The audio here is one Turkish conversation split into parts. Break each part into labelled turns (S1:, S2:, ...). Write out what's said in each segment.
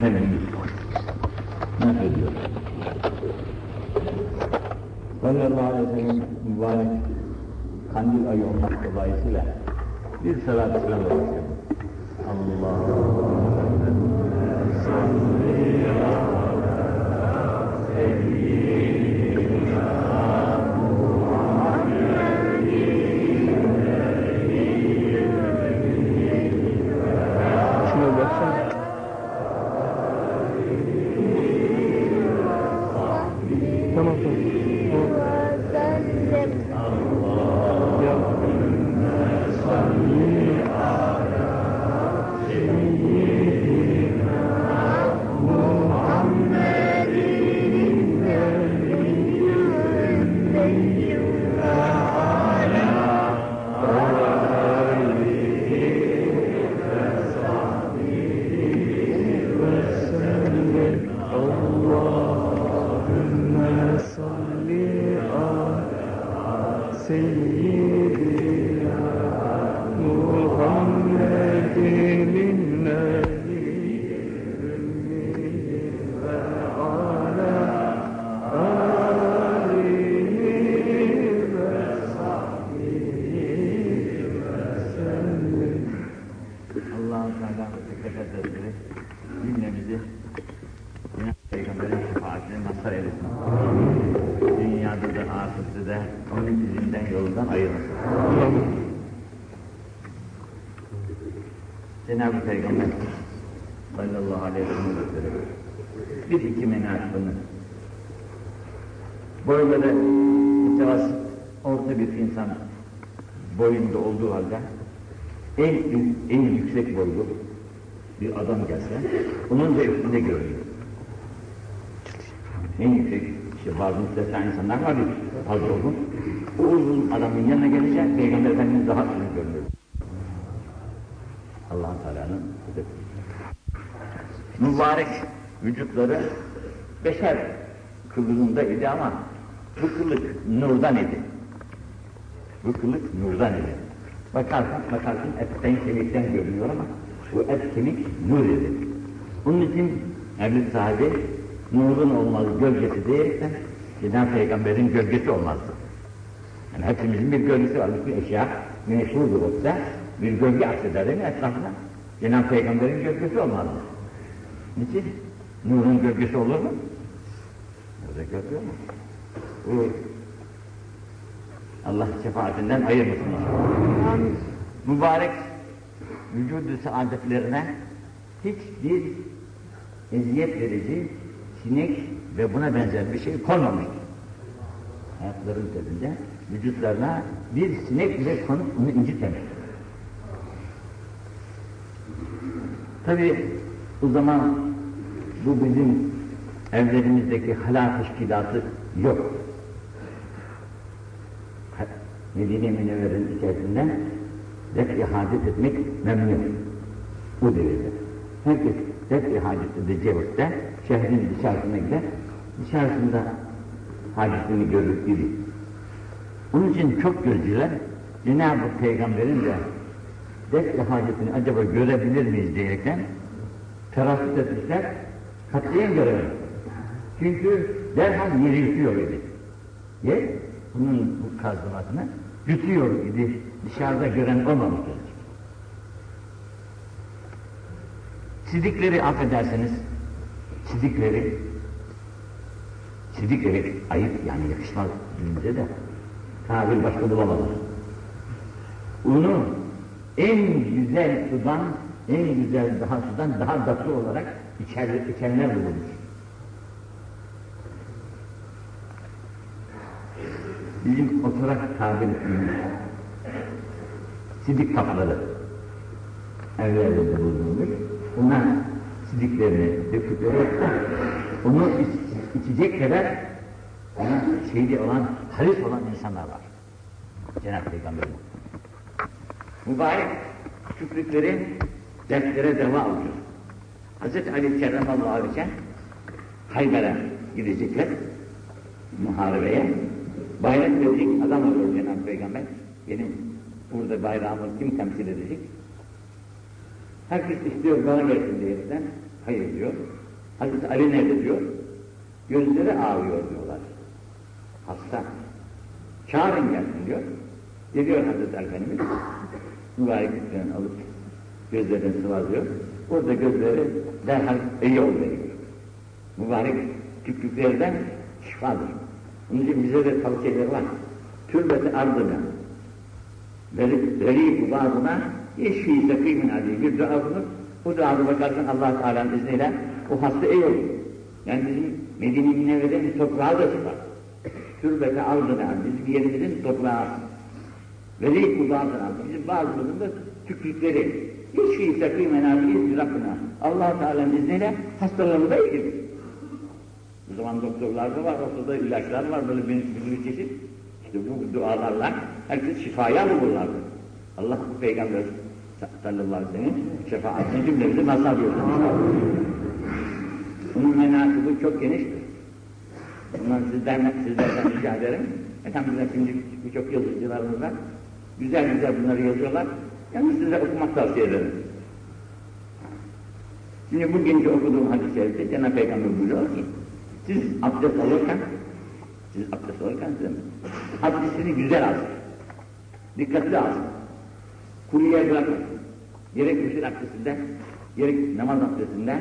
S1: Efendimiz naklediyor. Sallallahu aleyhi ve sellem mübarek kandil ayı olmak dolayısıyla bir salat selam olsun. Allahümme ayırmasın. Cenab-ı Peygamber sallallahu aleyhi ve sellem bir iki menasibini boyları mütevasıt orta bir insan boyunda olduğu halde en, en yüksek boylu bir adam gelse onun da üstünde görünüyor. En yüksek işte bazı müstesna insanlar var bir fazla uzun. Uzun adamın yanına gelince Peygamber Efendimiz daha uzun görünüyor. allah Teala'nın. Mübarek vücutları beşer kılığında idi ama bu kılık nurdan idi. Bu kılık nurdan idi. Bakarsın, bakarsın etten kemikten görünüyor ama bu et kemik nur idi. Onun için Evliya sahibi nurun olmaz gölgesi diyerekten Cenab-ı Peygamber'in gölgesi olmazdı. Yani hepimizin bir gölgesi var. Bütün eşya meşhurdur olsa bir gölge akseder değil mi etrafına? Cenab-ı Peygamber'in gölgesi olmazdı. Niçin? Nurun gölgesi olur mu? Orada gölge olmaz. Bu Allah şefaatinden ayırmasın inşallah. Mübarek vücudu saadetlerine hiçbir eziyet verici sinek ve buna benzer bir şey konmamıştır. Hayatları üzerinde vücutlarına bir sinek bile konup onu incitmemiştir. Tabi o zaman bu bizim evlerimizdeki hala teşkilatı yok. Medine-i Münevver'in içerisinde def-i etmek memnun. Bu devirde. Herkes def-i hacet edeceği şehrin dışarısına gider, dışarısında hacetini görür idi. Onun için çok gözcüler Cenab-ı Peygamber'in de def-i hacetini acaba görebilir miyiz diyerekten terassut etmişler, katliyen göremedim. Çünkü derhal yeri yutuyor idi. Yer, bunun bu kazılmasını yutuyor idi. Dışarıda gören olmamıştır. Sidikleri affederseniz, sidikleri, sidikleri ayıp yani yakışmaz dilimize de tabir başka bulamadılar. Unu en güzel sudan, en güzel daha sudan daha tatlı olarak içer, içenler bulunmuş. Bizim oturak tabir ettiğimiz sidik kapları evlerde bulunmuş. Bunlar sidiklerini dökükleri onu iç, içecek kadar ona şeydi olan, halis olan insanlar var. Cenab-ı Peygamber'in. Mübarek küfrükleri dertlere deva alıyor. Hz. Ali Kerramallahu aleyhi Hayber'e gidecekler muharebeye. Bayrak verecek adam arıyor Cenab-ı Peygamber. Benim burada bayrağımı kim temsil edecek? Herkes istiyor bana gelsin diyerekten Hayır diyor. Hazreti Ali nerede diyor? Gözleri ağrıyor diyorlar. Hasta. Çağırın gelsin diyor. Geliyor Hazreti Efendimiz. Mübarek üstlerini alıp gözlerini sıvazlıyor. Orada gözleri derhal iyi ol veriyor. Mübarek tüklüklerden şifadır. Onun için bize de tavsiyeler var. Türbeti ardına veli bazına yeşfi sekîmin adi bir dua bulur. O duada bakarsın allah Teala'nın izniyle o hasta iyi olur. Yani bizim Medine-i Münevvere'nin toprağı da şifa. Türbeti ardına bizim yerimizin toprağı. Veli kulağına bizim bazılarının da tüklükleri. Yeşfi sekîmen adi bir Rabbına. allah Teala'nın izniyle hastalarını da iyi o zaman doktorlar da var, ortada ilaçlar var, böyle bir, bir çeşit. İşte bu dualarla herkes şifaya bulurlardı. Allah bu Peygamber sallallahu aleyhi ve sellem şefaatini cümlemizi mazhar Bunun menasıbı çok geniştir. Bundan sizden, sizlerden rica ederim. Elhamdülillah şimdi birçok yazıcılarımız var. Güzel güzel bunları yazıyorlar. Yani size okumak tavsiye ederim. Şimdi bugünkü okuduğum hadis-i şerifte Cenab-ı Peygamber buyuruyor ki siz abdest alırken siz abdest alırken size abdestini güzel alın. Dikkatli alın. Kuru yer bırakmayın. Gerek usul abdestinden, gerek namaz abdestinden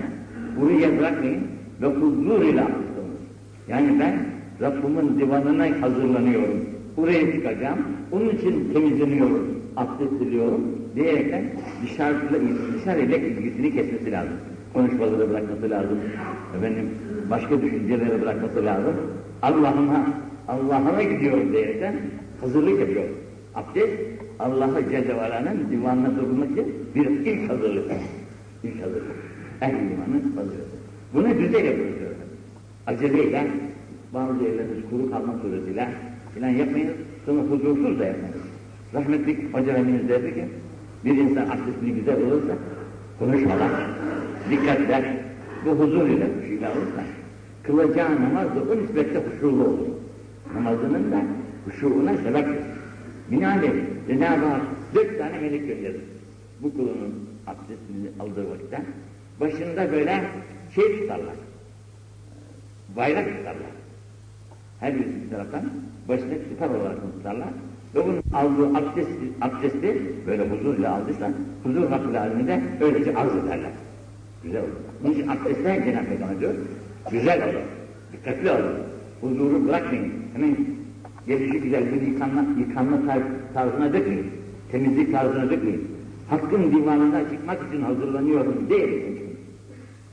S1: kuru yer bırakmayın ve huzur ile. Yani ben Rabbimin divanına hazırlanıyorum. Buraya çıkacağım. Onun için temizleniyorum, abdest diliyorum diyerekten dışarıyla, dışarıyla ilgisini kesmesi lazım. Konuşmaları bırakması lazım. Efendim, başka düşünceleri bırakması lazım. Allah'ıma, Allah'ıma gidiyorum diyerekten hazırlık yapıyor. Abdest, Allah'ı Celle divanına durmak için bir ilk hazırlık. İlk hazırlık. Ehl-i imanın hazırlığı. Bunu güzel yapıyoruz. Aceleyle, bazı yerleriniz kuru kalma suretiyle filan yapmayın, sonra huzursuz da yapmayın. Rahmetlik Hoca Efendimiz derdi ki, bir insan abdestini güzel olursa, konuşmadan, dikkatle, bu huzur ile huşuyla olursa, kılacağı namaz da o nispetle huşulu olur. Namazının da huşuğuna sebeptir. Binaenaleyh Cenab-ı Hak dört tane melek gönderir. Bu kulunun abdestini aldığı vakitte başında böyle şey tutarlar. Bayrak tutarlar. Her bir taraftan başına tutar olarak tutarlar. Ve bunun aldığı abdest, abdesti böyle huzurla aldıysa huzur Rabbül Aleminde öylece arz ederler. Güzel olur. Bunun için abdestler Cenab-ı Peygamber diyor, güzel olur. Dikkatli olun. Huzuru bırakmayın. Hemen gelişi güzel bir yıkanma, yıkanma tar tarzına dökmeyin. Temizlik tarzına dökmeyin. Hakkın divanına çıkmak için hazırlanıyorum değil.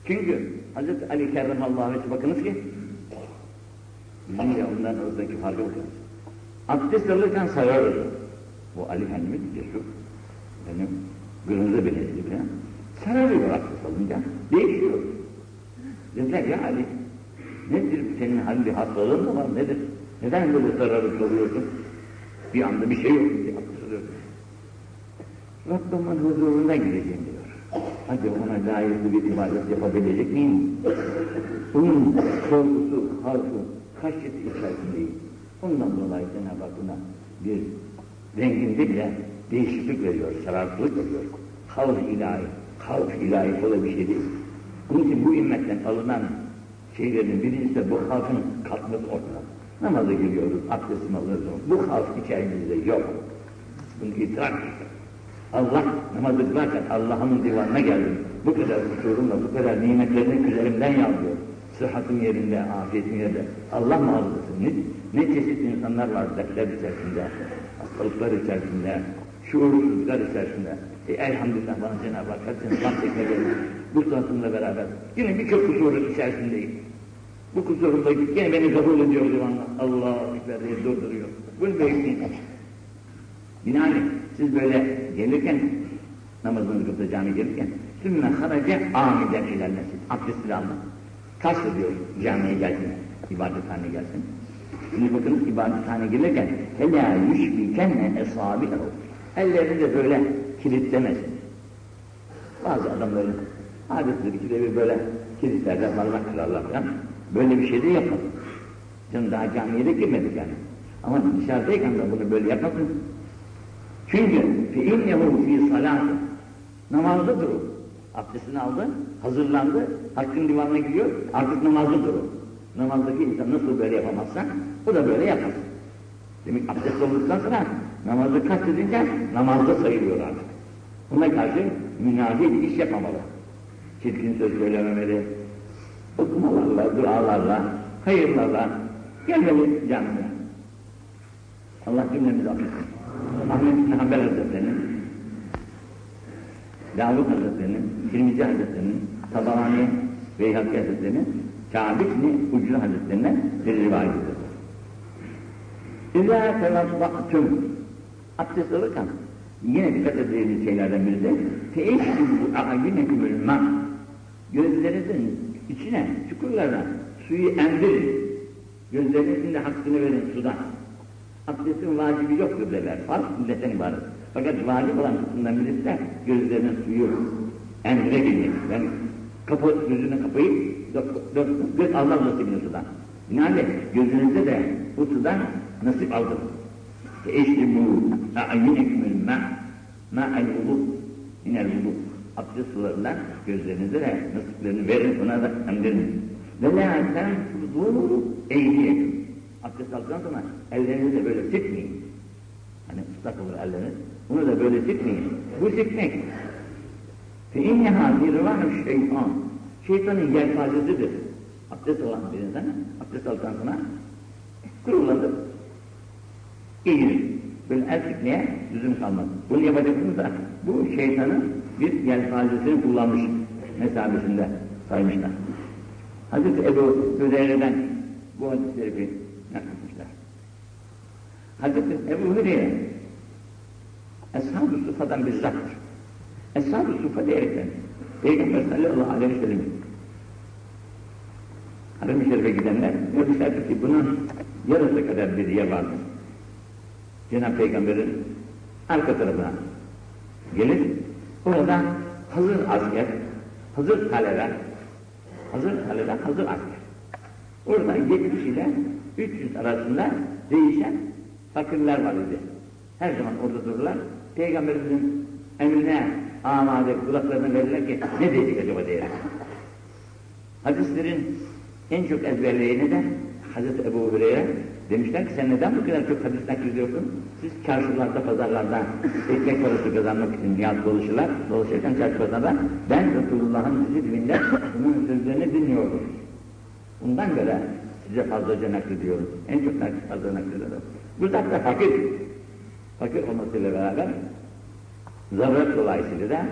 S1: Çünkü Hz. Ali Kerremallahu aleyhi bakınız ki de ondan aradaki farkı bakınız. Abdest alırken sararır. Bu Ali Efendimiz cesur. Benim gırınıza benziyor falan. Sararıyor abdest alınca. Değişiyor. Dediler ya Ali nedir senin halli hastalığın mı var nedir? Neden böyle sararıp kalıyorsun? Bir anda bir şey yok diye abdest alıyorsun. Rabbimin huzuruna gideceğim diyor. Hadi ona layıklı bir ibadet yapabilecek miyim? Bunun korkusu, harfı, haşyeti içerisindeyim. Ondan dolayı Cenab-ı Hak buna bir renginde bile değişiklik veriyor, sarartılık veriyor. Havf ilahi, havf ilahi kolay bir şey değil. Bunun için bu ümmetten alınan şeylerin birincisi de bu havfın kalkması ortada. Namaza geliyoruz, abdestimi alıyoruz. Bu havf içerimizde yok. Bunu idrak edin. Allah namazı kılarken Allah'ın divanına geldim. Bu kadar kusurumla, bu kadar nimetlerini üzerimden yağdırıyor. Sıhhatın yerinde, afiyetin yerinde. Allah mağazası ne, ne çeşit insanlar var dertler içerisinde, hastalıklar içerisinde, şuursuzluklar içerisinde. E, elhamdülillah bana Cenab-ı Hak hepsini bahsetme geldi. Bu sıhhatımla beraber. Yine birçok kusurun içerisindeyim. Bu kusurumda yine beni kabul ediyor divanla. Allah Ekber diye durduruyor. Bunu bekleyin. Binaenaleyh siz böyle gelirken, namazınızı kılsa cami gelirken, sümme harace amiden ilerlesin. Abdestini alın kast ediyor camiye gelsin, ibadethane gelsin. Şimdi bakın ibadethane girerken hele yüşbikenne esabi'ehu ellerini de böyle kilitlemesin. Bazı adamların adetleri ki de böyle kilitlerde parmak kırarlar falan. Böyle bir şey de yapalım. Canım daha camiye de girmedik yani. Ama dışarıdayken de bunu böyle yapalım. Çünkü fe innehu fi salati namazdadır o. Abdestini aldı, hazırlandı, hakkın divanına gidiyor, artık namazlıdır o. Namazdaki insan nasıl böyle yapamazsa, o da böyle yapar. Demek abdest olduktan sonra namazı kastedince namazda sayılıyor artık. Buna karşı münafi bir iş yapmamalı. Çirkin söz söylememeli, okumalarla, dualarla, hayırlarla gelmeli canlıya. Allah cümlemizi affetsin. Ahmet bin Hanbel Hazretleri'nin, Davud Hazretleri'nin, Tirmizi Hazretleri'nin, Tabarani Beyhaki Hazretleri'nin, Kâb ibn Uclu Hazretleri'nden bir rivayetidir. İzâ tevazza'tüm abdest alırken yine dikkat edeceğiniz şeylerden biri de teeşşübü a'yünekümül ma gözlerinizin içine, çukurlarına suyu emdirin. Gözlerinizin içinde hakkını verin sudan. Abdestin vacibi yoktur derler. Farz milletten ibaret. Fakat vacip olan kısımdan birisi de gözlerinin suyu emdirebilmek. Yani kapı, gözünü kapayıp göz almaz nasibini sudan. Binaenaleyh gözünüzde de bu sudan nasip aldım. Eşlimu a'yinekümül ma ma'el vudu minel vudu abdest sularından gözlerinize de nasiplerini verin, ona da emdirin. Ve la tenfudu eyliyeküm. Abdest aldıktan sonra ellerinizi böyle sıkmayın. Hani ıslak olur elleriniz. Bunu da böyle sıkmayın. Bu. Fe inneha zirvanu şeytan. Şeytanın yelpazesidir. Abdest olan bir insan, abdest aldıktan sonra kurulanır. Eğilir. Böyle el sıkmaya lüzum kalmaz. Bunu yapacaksınız da bu şeytanın bir yelpazesini kullanmış mesabesinde saymışlar. Hazreti Ebu Hüreyre'den bu hadisleri bir nakletmişler. Hazreti Ebu Hüreyre Eshab-ı Sufa'dan bir zattır. Eshab-ı Sufa diyerekten Peygamber sallallahu aleyhi ve sellem Harem-i Şerif'e gidenler demişlerdi ki bunun yarısı kadar bir yer vardır. Cenab-ı Peygamber'in arka tarafına gelir, orada hazır asker, hazır taleler, hazır taleler, hazır asker. Orada 70 ile 300 arasında değişen fakirler var idi. Her zaman orada dururlar. Peygamberimizin emrine amade kulaklarına verirler ki ne diyecek acaba diyerek. Hadislerin en çok ezberleyeni de Hazreti Ebu Hureyre demişler ki sen neden bu kadar çok hadis naklediyorsun? Siz çarşılarda, pazarlarda ekmek parası kazanmak için niyaz dolaşırlar. Dolaşırken çarşı pazarda ben Resulullah'ın sizi dilinde bunun sözlerini dinliyordum. Bundan göre size fazlaca naklediyorum. En çok fazla naklediyorum. Bu da fakir. Fakir olmasıyla beraber zaruret dolayısıyla da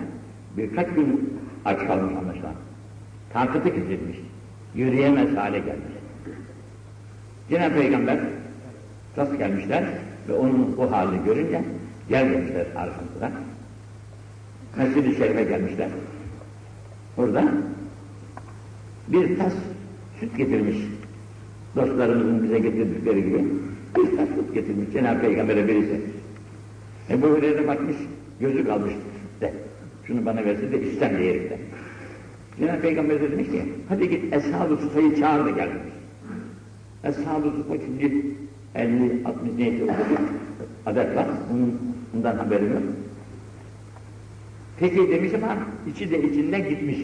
S1: birkaç gün aç kalmış anlaşılan. Takıtı kesilmiş. Yürüyemez hale gelmiş. Cenab-ı Peygamber rast gelmişler ve onun bu halini görünce gel demişler arkasına. Mescid-i Şerif'e gelmişler. Orada bir tas süt getirmiş. Dostlarımızın bize getirdikleri gibi bir tas süt getirmiş Cenab-ı Peygamber'e birisi. Ebu Hureyre bakmış, gözü kalmış de. Şunu bana versin de istem diyerekten. Cenab-ı Peygamber de demiş ki, hadi git Eshab-ı Sufa'yı çağır da gel demiş. Eshab-ı Sufa şimdi 50, 60 neyse okuduk adet var, onun, bundan haberim yok. Peki demiş ama içi de içinden gitmiş.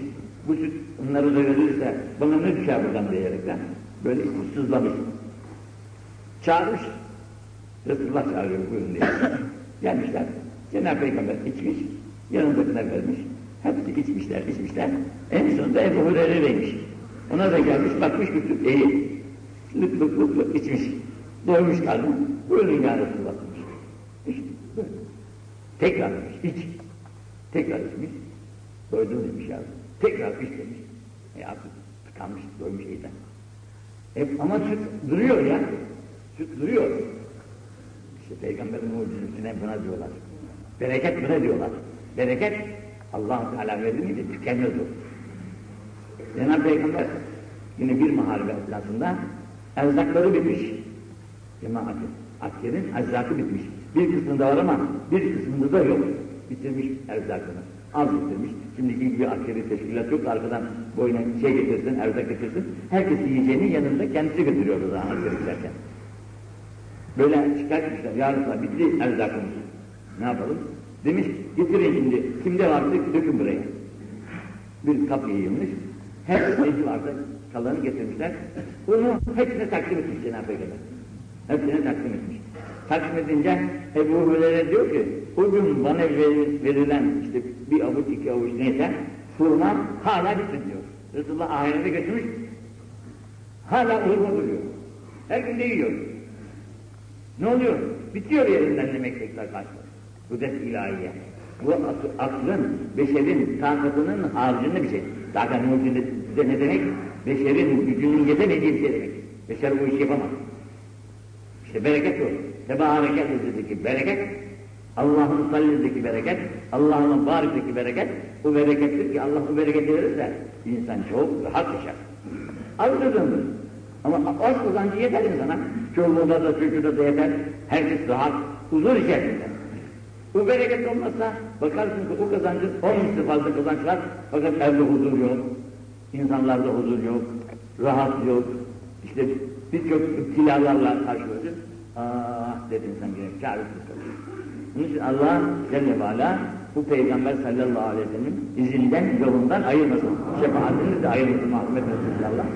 S1: Bu süt onları da verirse bana ne düşer buradan diyerekten böyle sızlamış. Çağırmış. Resulullah çağırıyor buyurun diye. Gelmişler. Cenab-ı Peygamber içmiş, yanındakine vermiş. Hepsi içmişler, içmişler. En sonunda Ebu Hureyre'ymiş. Ona da gelmiş, bakmış bir süt iyi. Lık lık lık lık içmiş. Doymuş kaldı. Buyurun ya Resulullah demiş. İşte böyle. Tekrar iç. Tekrar içmiş. Doydum demiş ya. Tekrar iç demiş. E artık tıkanmış, doymuş iyice. E, ama süt duruyor ya. Süt duruyor. İşte Peygamberin mucizesine buna diyorlar. Bereket buna diyorlar. Bereket allah Teala verdi miydi tükenmez o. Cenab-ı Peygamber yine bir muharebe esnasında erzakları bitmiş. Cemaatin, askerin erzakı bitmiş. Bir kısmında var ama bir kısmında da yok. Bitirmiş erzakını. Az bitirmiş. Şimdiki gibi askeri teşkilat yok. Arkadan boyuna şey getirsin, erzak getirsin. Herkes yiyeceğini yanında kendisi götürüyor o zaman askeri giderken. Böyle şikayet etmişler. Ya Resulallah bitti erzakımız. Ne yapalım? Demiş getirin şimdi. Kimde varsa dökün buraya. bir kap yayılmış. Her neci varsa kalanı getirmişler. Bunu hepsine takdim etmiş Cenab-ı Peygamber. Hepsine takdim etmiş. Takdim edince Ebu Hureyre diyor ki, o gün bana verilen işte bir avuç iki avuç neyse, hurma hala bitmedi diyor. Resulullah ahirete götürmüş, hala hurma duruyor. Her gün de yiyor. Ne oluyor? Bitiyor yerinden ne meslekler karşı. Bu da ilahiye. Bu aklın, beşerin takatının harcında bir şey. Zaten mucizede ne demek? Beşerin gücünün yetemediği bir şey demek. Beşer bu işi yapamaz. İşte bereket yok. Tebareket ki bereket, Allah'ın sallindeki bereket, Allah'ın barikteki bereket, bu berekettir ki Allah bu bereketi verirse insan çok rahat yaşar. Kazanır. Ama az kazancı yeter insana. Çoluğunda da çocuğunda da yeter. Herkes rahat, huzur içerisinde. Bu bereket olmazsa bakarsın ki o kazancın on misli fazla kazanç var fakat evde huzur yok, insanlarda huzur yok, rahat yok, işte birçok ibtilalarla karşılaşır. Ah dedin sen yine çaresiz kalır. Bunun için Allah Celle ve Ala bu Peygamber sallallahu aleyhi ve sellem izinden, yolundan ayırmasın. Şefaatini de ayırmasın Muhammed Resulullah.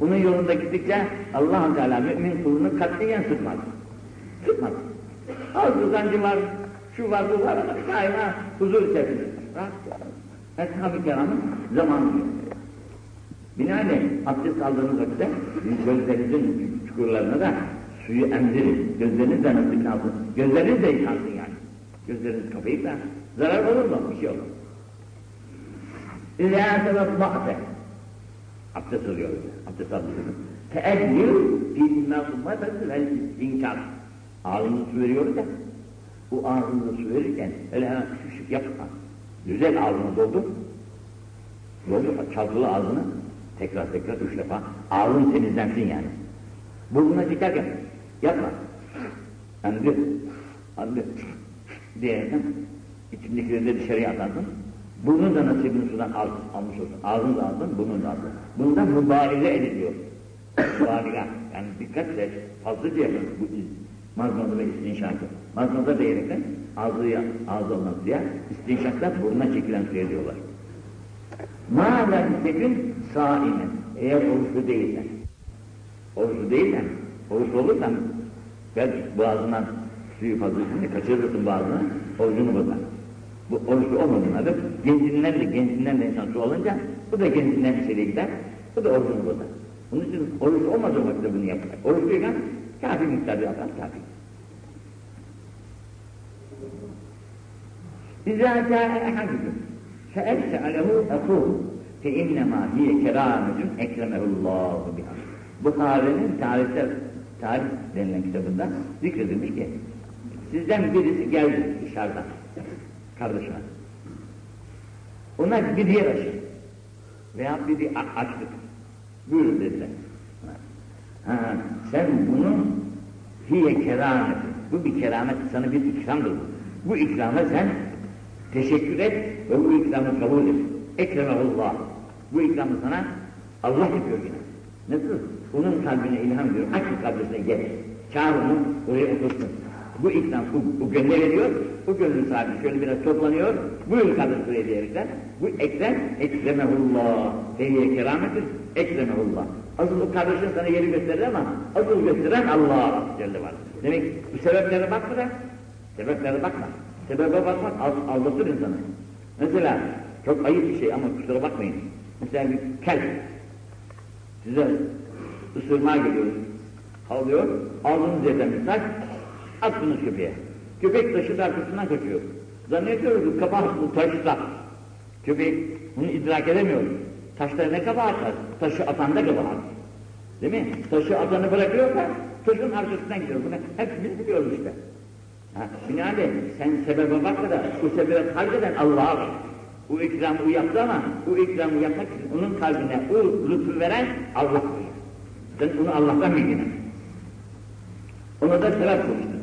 S1: Bunun yolunda gittikçe allah Teala mümin kulunu katliyen tutmaz. Tutmaz. Az kazancı var, şu var bu var ama daima huzur içerisinde. Ashab-ı kiramın zamanı. Binaenaleyh abdest aldığınız vakitte gözlerinizin çukurlarına da suyu emdirin. Gözleriniz de nasıl yıkansın? Gözleriniz de yıkansın yani. Gözleriniz kapayıp da zarar olur mu? Bir şey olur. İzâ tevabba'te Abdest alıyoruz. Abdest alıyoruz. Teeddül fil mevmetesi vel istinkar. Ağzını su veriyoruz ya. Bu ağzını su verirken öyle hemen küçük yapma. Güzel ağzını doldur. Doldur, çalkılı ağzını. Tekrar tekrar üç defa. Ağzın temizlensin yani. Burnuna çıkarken yapma. Anladın? Anladın? Diyerekten içindekileri de dışarıya atarsın. Burnun da nasibini sudan al, almış olsun. Ağzını da aldın, burnunu da aldın. Bundan mübaliğe ediliyor. mübaliğe. Yani dikkatle fazlaca yapın bu mazmada ve istinşakı. Mazmada diyerekten ağzıya, ağzı olan suya, istinşakta burnuna çekilen suya diyorlar. Mâlâ istekün sâimen. Eğer oruçlu değilsen. Oruçlu değilsen, oruçlu olursan belki boğazından suyu fazlasını kaçırırsın boğazına, orucunu bozar. Bu oruçlu olmadığına adı gencinden de gencinden de insan su alınca bu da gencinden bir şeyle gider, bu da orucunu bozar. Bunun için oruç olmadığı vakitte bunu yapar. Oruçluyken kafi miktarda yapar, kafi. İzâ câe ehadüküm feesselehu ekuhu fe innemâ hiye kerâmetün ekremehullâhu biha. Bukhari'nin tarihler, tarih denilen kitabında zikredilmiş ki sizden birisi geldi dışarıdan kardeşine. Ona bir yer açın. Veya bir açtık. Buyurun dediler. Ha, sen bunu hiye keramet. Bu bir keramet, sana bir ikramdır. Bu ikrama sen teşekkür et ve bu ikramı kabul et. Ekremehullah. Bu ikramı sana Allah yapıyor yine. Nasıl? Onun kalbine ilham ediyor. Aç kalbine gel. Çağır onu, oraya otursun. Bu ikram, bu, bu gönle veriyor, bu gönlün sahibi şöyle biraz toplanıyor, buyur kardeş buraya diyerekten, bu ekrem, ekremehullah, feyye kerametir, ekremehullah. Asıl o kardeşin sana yeri gösterir ama, asıl gösteren Allah Celle var. Demek bu sebeplere bakma da, sebeplere bakma. Sebebe bakmak aldatır insanı. Mesela, çok ayıp bir şey ama kusura bakmayın. Mesela bir kel, size ısırmaya geliyor, havlıyor, ağzınız yerden Attınız köpeğe. Köpek taşın arkasından kaçıyor. Zannediyoruz ki kabahat bu taşta. Köpek bunu idrak edemiyor. Taşlar ne kabahat? Taşı atan da kabahat. Değil mi? Taşı atanı bırakıyorsa taşın arkasından gidiyor. Bunu hepimiz biliyoruz işte. Ha, binaenaleyh sen sebebe bakma da bu sebebe harcadan Allah'a bak. Bu ikramı yaptı ama bu ikramı yapmak için onun kalbine o lütfu veren Allah. Sen onu Allah'tan bilgin. Ona da sevap konuştun.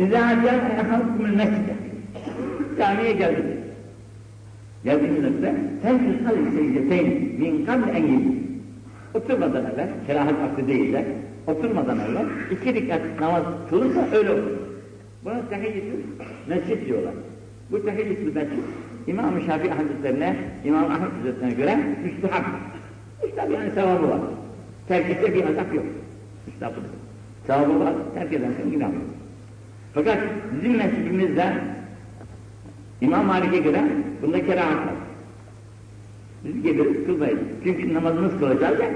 S1: İzâ câe ehâkumul mescide. Camiye geldik. Geldiğimizde sen yusalli secdeteyn min kabl en yedi. Oturmadan evvel, kerahat vakti değil de, oturmadan evvel iki rekat namaz kılırsa öyle olur. Buna tehiyyütü mescid diyorlar. Bu tehiyyüt müddeti İmam-ı Şafii Hazretlerine, İmam Ahmet Hazretlerine göre müstehap. Müstehap yani sevabı var. Terk etse bir azap yok. Müstehapıdır. Sevabı var, terk edersen günah yok. Fakat bizim mezhebimizde İmam Malik'e göre bunda kerahat var. Biz geliriz kılmayız. Çünkü namazımız kılacağız ya,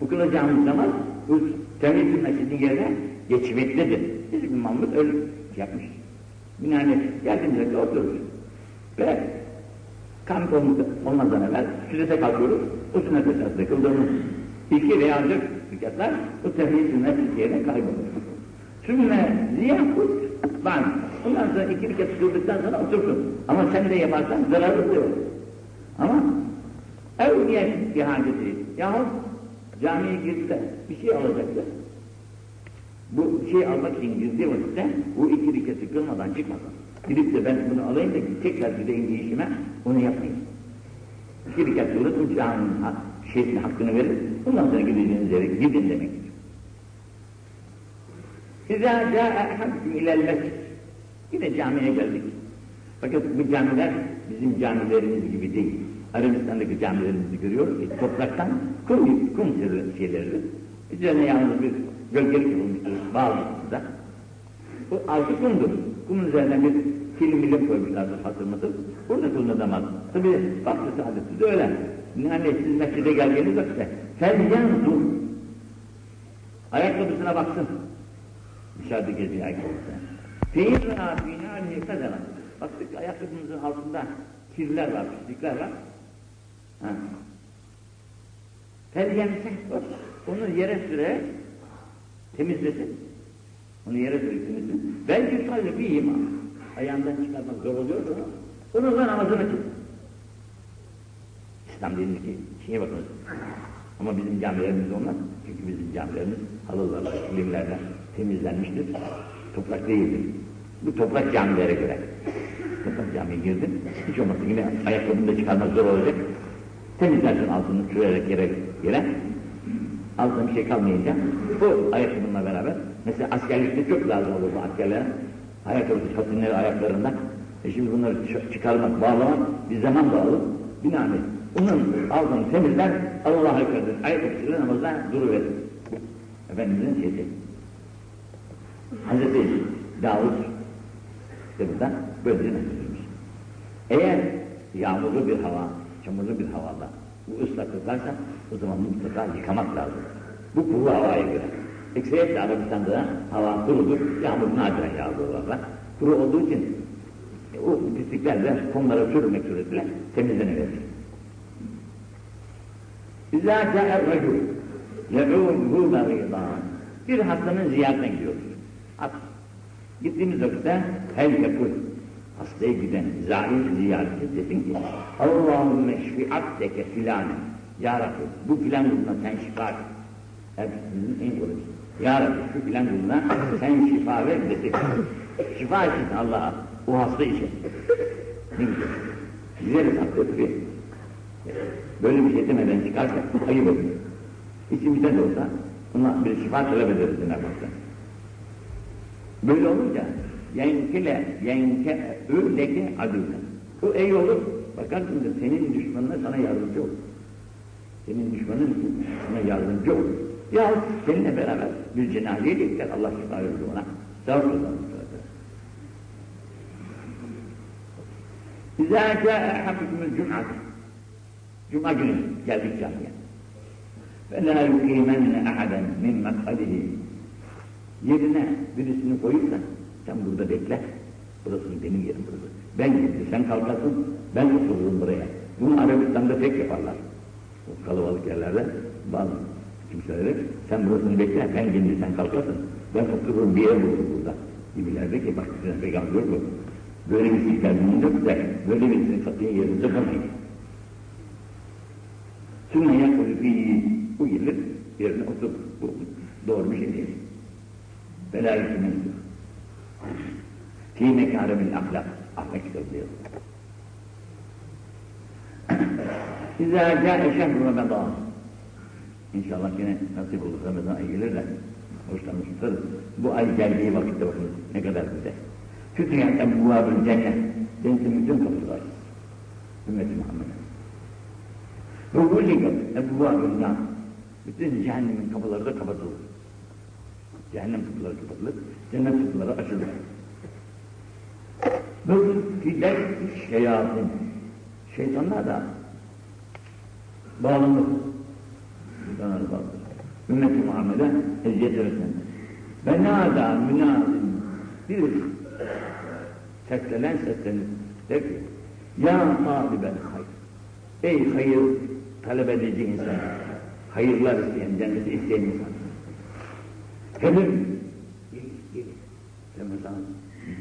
S1: bu kılacağımız namaz bu temizlik mescidin yerine geçmektedir. Bizim imamımız öyle yapmış. Binaenaleyh geldiğimizde otururuz. Ve kan olmadan evvel sünnete kalkıyoruz. O sünnet esasında kıldığımız iki veya dört rükatlar o temizlik mescid yerine kaybolur. Sümme ziyafut ben. Ondan sonra iki rekat kıldıktan sonra otursun. Ama sen de yaparsan zararlı yok. Ama evliyet bir haceti yahut camiye girdi de bir şey alacaktı. Bu şey almak için girdiği vakitte bu iki rekatı kılmadan çıkmasın. Gidip de ben bunu alayım da tekrar gideyim bir işime onu yapmayayım. İki rekat kılır, bu caminin ha, şeysine hakkını verir. Ondan sonra gideceğiniz yere gidin demektir. İzâ câe ehadküm ilel mescid. Yine camiye geldik. Fakat bu camiler bizim camilerimiz gibi değil. Arabistan'daki camilerimizi görüyoruz ki topraktan kum, kum şeyleridir. Üzerine yalnız bir gölgelik yapılmıştır bazısında. Bu altı kumdur. Kumun üzerine bir film milim koymuşlardır hatır mıdır? Burada kullanamaz. Tabi vakti saadeti de öyle. Yani siz mescide geldiğiniz vakitte felyanzur ayakkabısına baksın. Dışarıda geziyor. Feyin rahat binâlihi kadara. Baktık ayakkabımızın altında kirler var, pislikler var. Ha. Felyemseh onu yere süre temizlesin. Onu yere süre temizlesin. Belki yusalli bir imam. Ayağından çıkarmak zor oluyor onu. Onunla namazını kıl. İslam dinindeki şeye bakınız. Ama bizim camilerimiz olmaz. Çünkü bizim camilerimiz halılarla, kilimlerle temizlenmiştir. Toprak değildir. Bu toprak camilere göre. Toprak camiye girdim. Hiç olmazsa yine ayakkabını da çıkarmak zor olacak. Temizlersin altını sürerek yere, yere. Altında bir şey kalmayınca bu ayakkabınla beraber mesela askerlikte çok lazım olur bu askerlerin ayakkabısı patinleri ayaklarından e şimdi bunları çıkarmak, bağlamak bir zaman da alır. Binaenaleyh onun altını temizler, Allah'a yukarıdır. Ayakkabısıyla namazda duruverir. Efendimizin şeyi. Hazreti Davud işte burada böyle nasılmış. Eğer yağmurlu bir hava, çamurlu bir havada bu ıslaklık varsa o zaman mutlaka yıkamak lazım. Bu kuru havaya göre. Ekseriyetle Arabistan'da hava kurudur, yağmur nadiren yağdırırlar. Kuru olduğu için e, o pisliklerle kumlara sürülmek suretiyle temizlenebilir. İzâ câ'er racul ye'ûdhû merîdân Bir hastanın ziyaretine gidiyoruz. Gittiğimiz vakitte hel yekul hastaya giden zahir ziyaret desin ki Allahümme şfi abdeke filanı Ya Rabbi bu filan kuluna sen şifa et. Hepsinin en kolayı. Ya Rabbi şu filan kuluna sen şifa ver desin. şifa etsin Allah'a o hasta için. Güzel. Hasta tabii. Böyle bir şey demeden çıkarsa ayıp olur. İçimizde de olsa ona bir şifa talep ederiz Cenab-ı. Böyle olunca yenkele, yenke, öyleke adıyla. O iyi olur, bakarsın da senin düşmanına sana yardımcı olur. Senin düşmanın sana yardımcı olur. Ya seninle beraber bir cenazeye gittiler, Allah şifa verir ona. Sağ olsun. İzâ câe hafikumul cum'at. Cuma günü geldik camiye. فَلَا يُقِيمَنَّ اَحَدًا مِنْ مَقْعَدِهِ Yerine birisini koyup da sen burada bekle. Burası benim yerim burası. Ben gitti, sen kalkarsın, ben otururum buraya. Bunu Arabistan'da tek yaparlar. O kalabalık yerlerde bazı kimseleri sen burasını bekle, ben gitti, sen kalkarsın. Ben otururum bir yer bulurum burada. Gibilerde ki bak size peygamber bu. Böyle bir şey kalbinin yok da böyle bir katiyen yerinde kalmayın. Sümme yakulu bu gelir yerine otur. Bu doğru bir şey değil. Bela yükümüzdür. Fî mekâremil ahlak. Ahlak kitabı diyor. İzâ câe şehru Ramazan. İnşallah yine nasip olur Ramazan ayı gelir de hoşlanmış tutarız. Bu ay geldiği vakitte bakın ne kadar güzel. Fütüyat ebbûâbül cennet. Cennetin bütün kapıları açılır. Ümmeti Muhammed'e. Ve hulikat ebvâbından bütün cehennemin kapıları da kapatılır. Cehennem kapıları kapatılır, cennet kapıları açılır. Ve fidet şeyatın. Şeytanlar da bağlanır. Şeytanlar da bağlanır. Ümmet-i Muhammed'e eziyet öğretmenler. Ve nâdâ münâzim bir seslenen seslenir. Der ki, Ya talibel hayır. Ey hayır talep edici insan. Hayırlar isteyen, cenneti isteyen insan. Gelin, gelin. Ramazan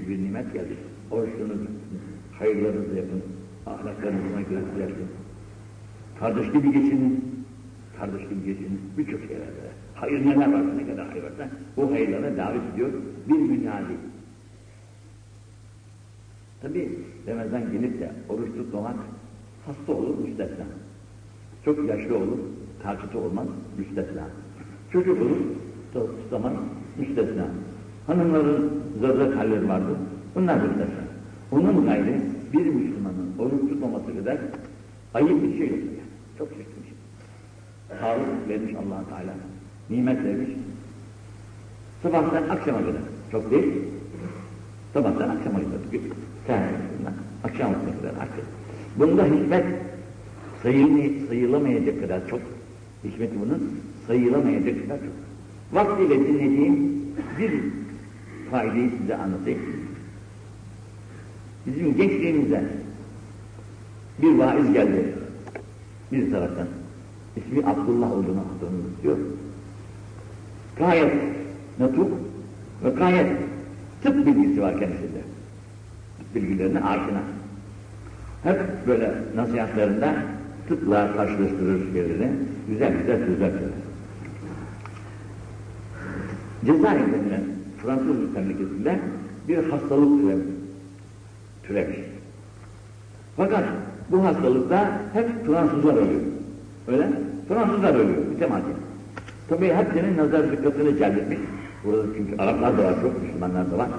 S1: bir nimet geldi. Oruçlarınızı, hayırlarınızı yapın. Ahlaklarınızı göz yapın. Kardeş gibi geçinin. Kardeş gibi geçinin. Birçok şeylerde. Hayır neler varsa ne kadar hayır varsa bu hayırlara davet ediyor. Bir münadi. Tabi Ramazan gelip de oruç tutmamak hasta olur müstesna. Çok yaşlı olur, takipte olmaz müstesna. Çocuk olur, tutamaz müstesna. Hanımların zırhlı halleri vardır, bunlar müstesna. Onun gayrı bir Müslümanın oruç tutmaması kadar ayıp bir şey yok yani. Çok çirkin bir şey. Sağlık vermiş allah Teala, nimet vermiş. Sabahtan akşama kadar, çok değil, sabahtan akşama kadar. Sen akşam kadar akşam. Bunda hikmet sayılamayacak kadar çok. Hikmeti bunun sayılamayacak kadar çok. Vaktiyle dinlediğim bir faydayı size anlatayım. Bizim gençliğimizde bir vaiz geldi bir taraftan. İsmi Abdullah olduğunu hatırlamıyoruz diyor. Gayet natuk ve gayet tıp bilgisi var kendisinde. Bilgilerine aşina. Hep böyle nasihatlerinde tıpla karşılaştırır şeyleri. Güzel güzel sözler söyler. Cezayir denilen Fransız memleketinde bir hastalık türemiş. türemiş. Fakat bu hastalıkta hep Fransızlar ölüyor. Öyle Fransızlar ölüyor. Mütemadi. Tabii hepsinin nazar dikkatini celbetmiş. Burada çünkü Araplar da var çok, Müslümanlar da var.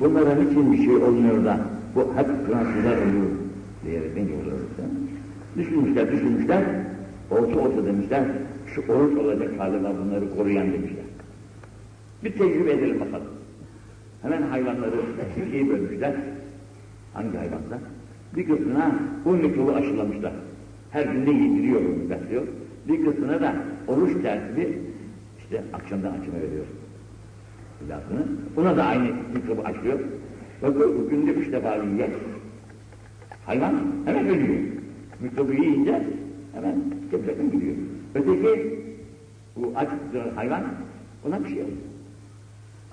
S1: Bunlara niçin bir şey olmuyor da bu hep Fransızlar ölüyor diyerek ne diyorlar Düşünmüşler, düşünmüşler. Olsa olsa demişler, şu oruç olacak galiba bunları koruyan demişler. Bir tecrübe edelim bakalım. Hemen hayvanları ikiye bölmüşler. Hangi hayvanlar? Bir kısmına bu mikrobu aşılamışlar. Her gün ne yediriyor bunu besliyor. Bir kısmına da oruç tertibi işte akşamdan akşama veriyor. Silahını. Buna da aynı mikrobu aşıyor. Bakıyor günde üç defa yiyecek. Hayvan hemen ölüyor. Mikrobu yiyince hemen çabucaktan gidiyor. Öteki bu aç hayvan ona bir şey olmuyor.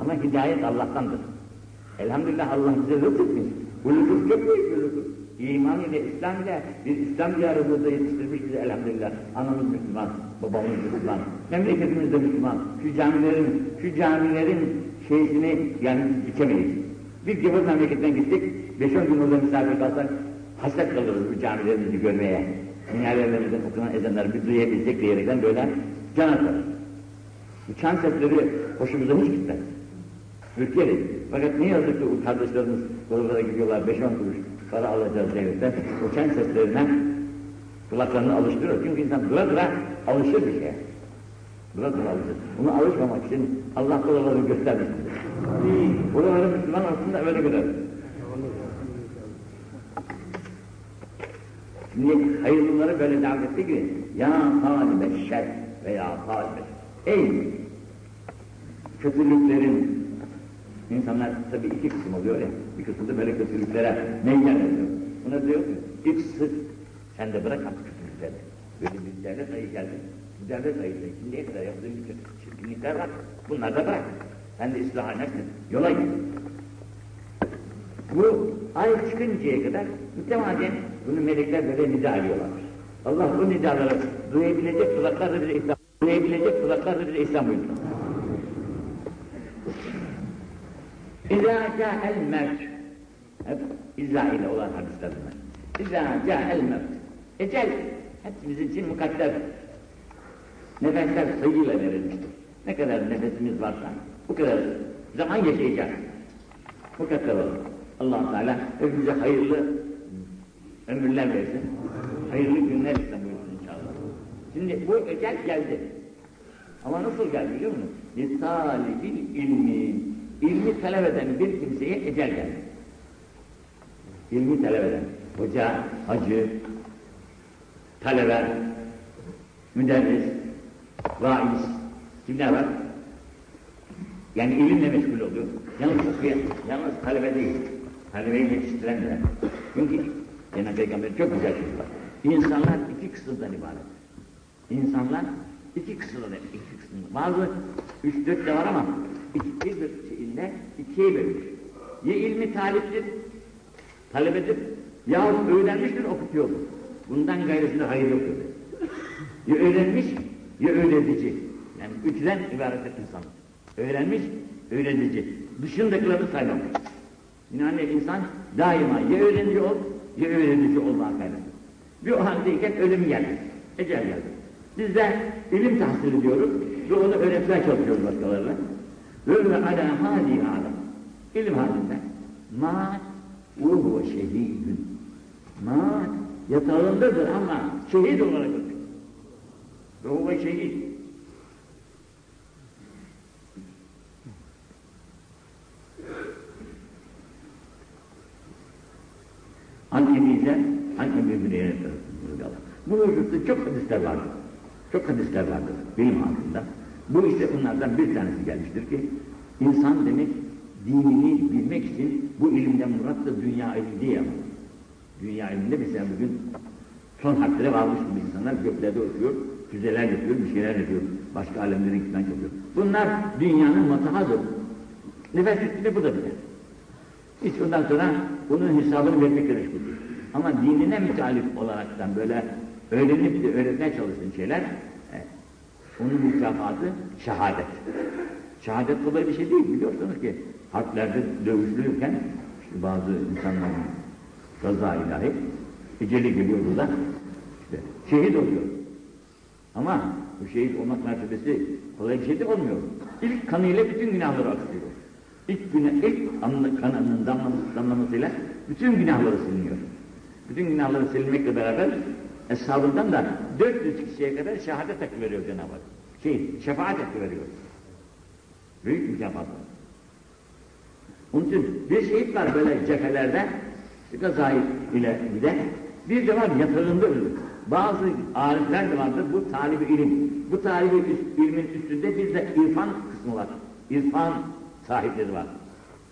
S1: Ama hidayet Allah'tandır. Elhamdülillah Allah bize lütfetmiş. Bu lütuf çok büyük bir lütuf. İman ile, İslam ile bir İslam diyarımızda yetiştirmiş bizi elhamdülillah. Anamız Müslüman, babamız Müslüman, memleketimiz de Müslüman. Şu camilerin, şu camilerin şeysini yani dikemeyiz. Bir gavur memleketten gittik, beş on gün orada misafir kalsak, hasret kalırız bu camilerimizi görmeye. Minarelerimizden okunan ezanları bir duyabilecek diyerekten böyle can atarız. Bu çan sesleri hoşumuza hiç gitmez. Ürkeriz. Fakat ne yazık ki bu kardeşlerimiz oralara gidiyorlar, beş on kuruş para alacağız devletten. O çan seslerine kulaklarını alıştırıyor. Çünkü insan dura dura alışır bir şeye. Dura dura alışır. Bunu alışmamak için Allah buraları göstermesin. Buraları Müslüman aslında öyle görer. Şimdi hayırlıları böyle davet etti ki ya halibe şer veya halibe ey kötülüklerin insanlar tabii iki kısım oluyor ya bir kısım da böyle kötülüklere meydan ediyor. Buna diyor ki ilk sık sen de bırak artık kötülükleri. Böyle bir devlet ayı geldi. Bu devlet ayında şimdiye kadar yaptığın bir çirkinlikler var. Bunları da bırak. Sen de ıslah edersin. Yola git. Bu ay çıkıncaya kadar mütemadiyen bunu melekler böyle nida ediyorlarmış. Allah bu nidaları duyabilecek kulaklarla bize ihsan, duyabilecek kulaklarla bize ihsan buyurdu. İzâ câ'el mevt. Hep izâ ile olan hadisler bunlar. İzâ câ'el mevt. Ecel hepimizin için mukadder. Nefesler sayıyla verilmiştir. Ne kadar nefesimiz varsa bu kadar zaman yaşayacağız. Mukadder olur. allah Teala hepimize hayırlı ömürler versin. Hayırlı günler işte buyursun inşallah. Şimdi bu ecel geldi. Ama nasıl geldi biliyor musun? Lisalibil ilmi. İlmi talep eden bir kimseye ecel geldi. İlmi talep eden. Hoca, hacı, talebe, müderris, vaiz, kimler var? Yani ilimle meşgul oluyor. Yalnız yalnız talebe değil. Talebeyi yetiştirenler. Çünkü Cenab-ı Peygamber çok güzel şey var. İnsanlar iki kısımdan ibaret. İnsanlar iki kısımdan, iki kısımdan. Bazı üç dört de var ama iki bir şeyinde ikiye bölmüş. Ya ilmi taliptir, talebedir, yahut öğrenmiştir, okutuyordur. Bundan gayrısında hayır yoktur. Ya öğrenmiş, ya öğretici. Yani üçten ibaret insan. Öğrenmiş, öğretici. Dışındakileri saymamış. Yani insan daima ya öğrenici ol, ya öğretici olmaya gayret. Bir o haldeyken ölüm geldi. Ecel geldi. Biz de ilim tahsil ediyoruz ve onu öğretmeye çalışıyoruz başkalarına. Böyle ala hadi adam. İlim halinde. Ma ve huve şehidün. Ma yatağındadır ama şehit olarak ölüyor. Ve huve şehid. An Ebi'de, An Ebi Hüreyre Bu vücutta çok hadisler vardır. Çok hadisler vardır bilim hakkında. Bu işte bunlardan bir tanesi gelmiştir ki insan demek dinini bilmek için bu ilimden murat da dünya ilmi değil ama. Dünya ilminde mesela bugün son harflere varmış gibi insanlar göklerde oturuyor, füzeler yapıyor, bir şeyler yapıyor. Başka alemlerin gitmen yapıyor. Bunlar dünyanın matahıdır. Nefes üstünde bu da bile. Hiç ondan sonra bunun hesabını vermekle meşguldür. Ama dinine mütalif olaraktan böyle öğrenip de öğretmeye çalıştığın şeyler, onun mükafatı şehadet. Şehadet kolay bir şey değil biliyorsunuz ki harplerde dövüşlüyken işte bazı insanların gaza ilahi eceli geliyor burada işte şehit oluyor. Ama bu şehit olmak mertebesi kolay bir şey de olmuyor. İlk kanıyla bütün günahları akıtıyor. İlk, güne, ilk anlı, kanının damlaması, damlamasıyla bütün günahları siliniyor. Bütün günahları silinmekle beraber eshabından da 400 kişiye kadar şehadet hakkı veriyor Cenab-ı Hak. Şey, şefaat hakkı veriyor. Büyük mükafat. Onun için bir şehit var böyle cephelerde, gazayı ile giden, bir de var yatağında ölür. Bazı arifler de vardır, bu talibi ilim. Bu talibi ilmin üstünde bir de irfan kısmı var. İrfan sahipleri var.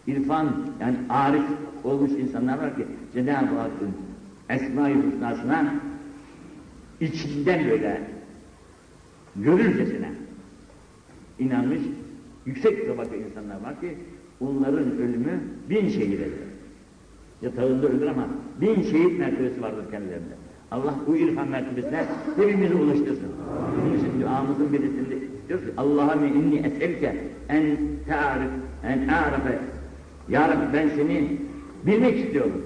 S1: İrfan, yani arif olmuş insanlar var ki Cenab-ı Hakk'ın Esma-i içinden böyle görürcesine inanmış yüksek tabaka insanlar var ki onların ölümü bin şehit eder. Yatağında ölür ama bin şehit mertebesi vardır kendilerinde. Allah bu irfan mertebesine hepimizi ulaştırsın. Bunun için duamızın birisinde diyor ki Allah'ım inni eselke en ta'rif en a'rafe Ya Rabbi ben seni bilmek istiyorum.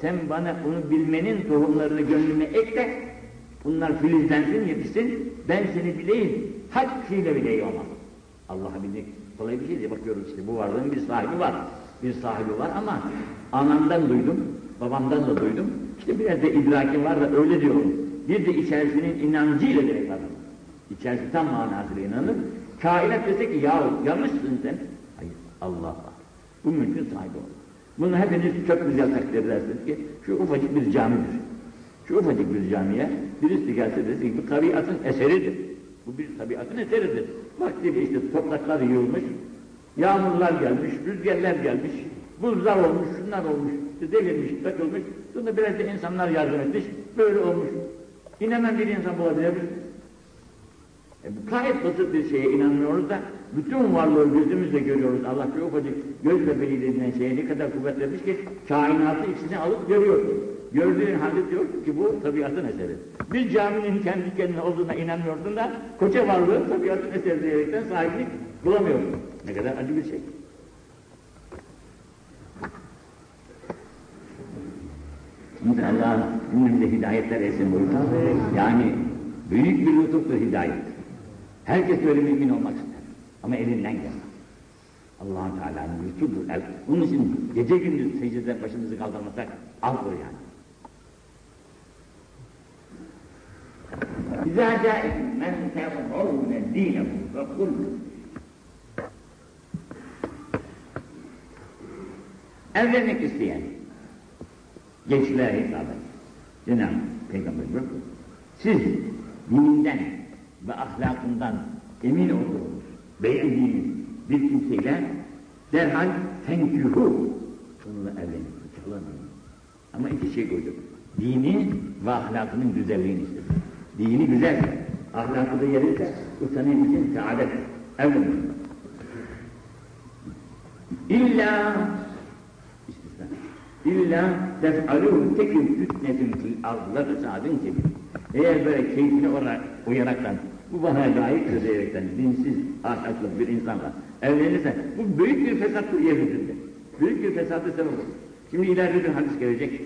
S1: Sen bana onu bilmenin tohumlarını gönlüme ekle. Bunlar filizlensin, yetişsin. Ben seni bileyim. Hakkıyla bileyim ama. Allah'ı bilmek kolay bir şey değil. Bakıyoruz işte bu varlığın bir sahibi var. Bir sahibi var ama anamdan duydum, babamdan da duydum. İşte biraz da idrakim var da öyle diyorum. Bir de içerisinin inancıyla direkt var. İçerisi tam manasıyla inanır. Kainat dese ki ya yanlışsın sen. Hayır Allah Bu mülkün sahibi olur. Bunu hepiniz çok güzel takdir edersiniz ki şu ufacık bir camidir. Şu ufacık bir camiye birisi gelse dese ki bu tabiatın eseridir. Bu bir tabiatın eseridir. Vaktiyle işte topraklar yığılmış, yağmurlar gelmiş, rüzgarlar gelmiş, buzlar olmuş, şunlar olmuş, işte devirmiş, takılmış. Sonra biraz da insanlar yardım etmiş, böyle olmuş. Hemen bir insan bulabilir? E, bu gayet basit bir şeye inanmıyoruz da bütün varlığı gözümüzle görüyoruz. Allah bir ufacık göz bebeği denilen şeye ne kadar kuvvet ki kainatı içine alıp görüyorsun. Gördüğün halde diyor ki bu tabiatın eseri. Bir caminin kendi kendine olduğuna inanmıyorsun da koca varlığı tabiatın eseri diyerekten sahiplik bulamıyorsun. Ne kadar acı bir şey. Şimdi Allah cümlemize hidayetler etsin buyursun. Yani büyük bir lütuftur hidayet. Herkes böyle mümin olmak ister. Ama elinden gelmez. allah Teala'nın lütfudur. Onun için gece gündüz secdeden başımızı kaldırmasak azdır yani. Câekum men tevhâvne dînehu ve kul Evlenmek isteyen gençlere hitaben Cenab-ı Peygamber ki, siz dininden ve ahlakından emin olduğunuz, beğendiğiniz bir kimseyle derhal tenkühü onunla evlenin, çalın. Ama iki şey koyduk. Dini ve ahlakının güzelliğini istedim. Dini güzelse, ahlakı da yerinde, utanın için saadet evlenin. İlla. İlla tef'alû tekün fitnetin fil ardıla fesadın kebir. Eğer böyle keyfine olarak uyaraktan, bu bana layık diyerekten dinsiz, ahlaklı bir insanla evlenirsen, bu büyük bir fesattır yeryüzünde. Büyük bir fesatı sebep olur. Şimdi ileride bir hadis gelecek.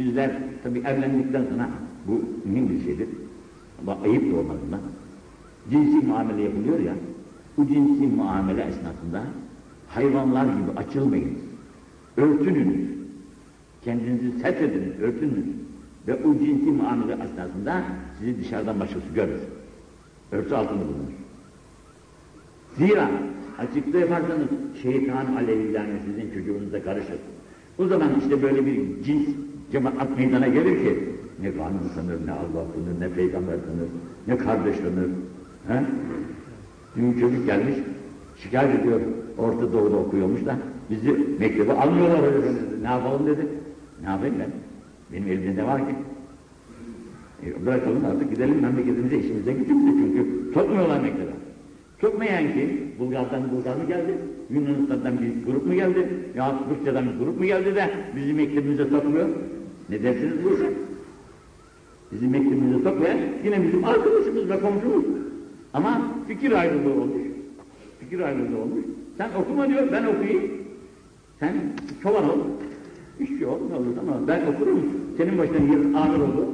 S1: Bizler tabi evlendikten sonra bu mühim bir şeydir. Ama ayıp da olmadığından. Cinsi muamele yapılıyor ya, bu cinsi muamele esnasında hayvanlar gibi açılmayın. Örtününüz. Kendinizi setrediniz, örtününüz. Ve o cinsi muamele esnasında sizi dışarıdan başkası görür. Örtü altında bulunur. Zira açıkta yaparsanız şeytan aleyhillâne sizin çocuğunuza karışır. O zaman işte böyle bir cins cemaat meydana gelir ki ne kanun tanır, ne Allah tanır, ne peygamber tanır, ne kardeş tanır. He? Dün çocuk gelmiş, şikayet ediyor, Orta Doğu'da okuyormuş da bizi mektebe almıyorlar öyle. Ne yapalım dedi. Ne yapayım ben? Benim elimde ne var ki? E, bırakalım artık gidelim memleketimize, işimize, gücümüze çünkü sokmuyorlar mektebe. Sokmayan ki Bulgar'dan Bulgar mı geldi? Yunanistan'dan bir grup mu geldi? Ya Rusya'dan bir grup mu geldi de bizi mektebimize sokmuyor? Ne dersiniz bu işe? Bizi mektebimize sokmayan yine bizim arkadaşımız ve komşumuz. Ama fikir ayrılığı olmuş. Fikir ayrılığı olmuş. Sen okuma diyor, ben okuyayım. Sen çoban ol. İşçi ol, ne olur ama ben okurum. Senin başına yer ağır olur.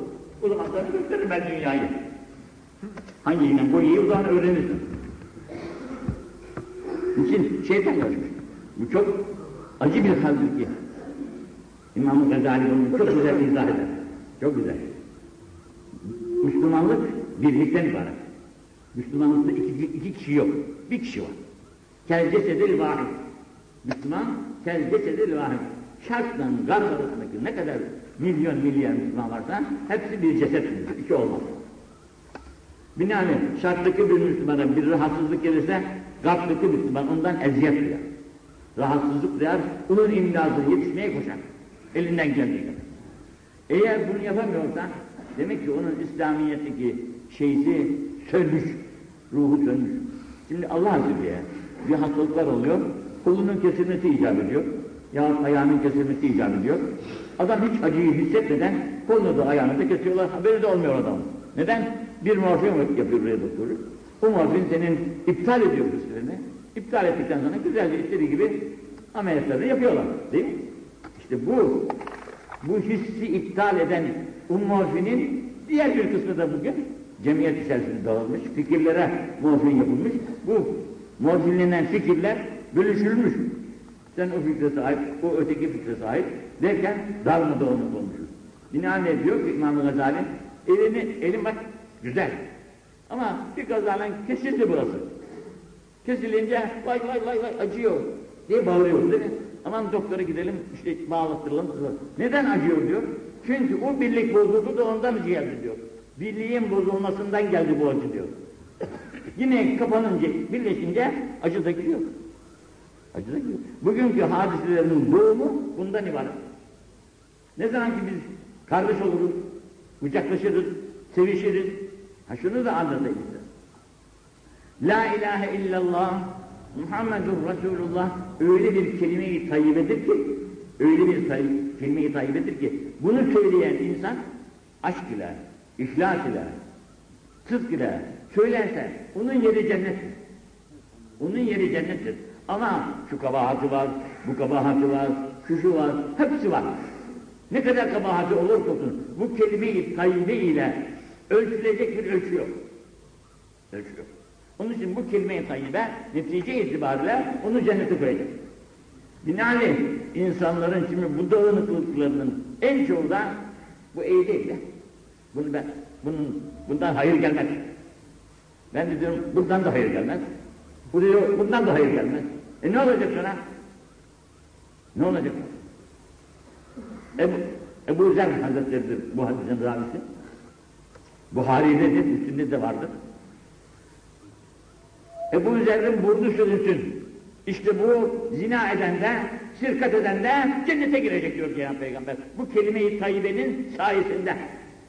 S1: O zaman sana gösteririm ben dünyayı. Hangi bu iyi o zaman öğrenirsin. için şeytan yazmış. Bu çok acı bir haldir ki. İmam-ı Gazali bunu çok güzel izah eder. Çok güzel. Müslümanlık birlikten ibaret. Müslümanlıkta iki, iki kişi yok. Bir kişi var. Kel cesedil vahid. Müslüman kel cesedil vahid. Şartla garb arasındaki ne kadar milyon milyar Müslüman varsa hepsi bir cesettir. İki olmaz. Binaenaleyh şarttaki bir Müslümana bir rahatsızlık gelirse garptaki Müslüman ondan eziyet duyar. Rahatsızlık duyar, onun imdadına yetişmeye koşar. Elinden geldiği kadar. Eğer bunu yapamıyorsa demek ki onun İslamiyet'teki şeysi sönmüş, ruhu sönmüş. Şimdi Allah Azze diye bir hastalıklar oluyor, kolunun kesilmesi icap ediyor, ya ayağının kesilmesi icap ediyor. Adam hiç acıyı hissetmeden kolunu da ayağını da kesiyorlar, haberi de olmuyor adamın. Neden? Bir morfin yapıyor buraya doktoru. O morfin senin iptal ediyor hüslerini. İptal ettikten sonra güzelce istediği gibi ameliyatları yapıyorlar. Değil mi? İşte bu, bu hissi iptal eden o morfinin diğer bir kısmı da bugün cemiyet içerisinde dağılmış, fikirlere morfin yapılmış. Bu morfinlenen fikirler bölüşülmüş. Sen o fikre sahip, o öteki fikre sahip derken darmadağınık olmuşuz. Binaenaleyh diyor ki İmam-ı Gazali, elini, elim bak güzel. Ama bir kazadan kesildi burası. Kesilince vay vay vay vay acıyor diye bağırıyoruz değil mi? Aman doktora gidelim işte bağlattıralım. Neden acıyor diyor? Çünkü o birlik bozuldu da ondan geldi diyor. Birliğin bozulmasından geldi bu acı diyor. Yine kapanınca, birleşince acı da gidiyor. Acı da gidiyor. Bugünkü hadiselerin doğumu bundan ibaret. Ne zaman ki biz kardeş oluruz, kucaklaşırız, sevişiriz. Ha şunu da anlatayım size. La ilahe illallah Muhammedur Resulullah öyle bir kelime-i tayyibedir ki öyle bir kelime-i tayyibedir ki bunu söyleyen insan aşk ile, ihlas ile, sıdk ile söylerse onun yeri cennettir. Onun yeri cennettir. Ama şu kabahati var, bu kabahati var, şu şu var, hepsi var. Ne kadar kabahati olursa olsun bu kelime-i tayyibe ile ölçülecek bir ölçü yok. Ölçü yok. Onun için bu kelime-i tayyibe netice itibariyle onu cennete koyacak. Binaenaleyh insanların şimdi bu dağınıklıklarının en çoğu da bu eğri eyle. Bunu ben, bunun, bundan hayır gelmez. Ben de diyorum bundan da hayır gelmez. Bu diyor bundan da hayır gelmez. E ne olacak sana? Ne olacak? Ebu, Ebu Zer Hazretleri'dir bu hadisin ravisi. Buhari'dedir, üstünde de vardır. Ebu Zer'in burnu sürünsün. İşte bu zina eden de, şirkat eden de cennete girecek diyor Cenab-ı Peygamber. Bu kelime-i tayyibenin sayesinde.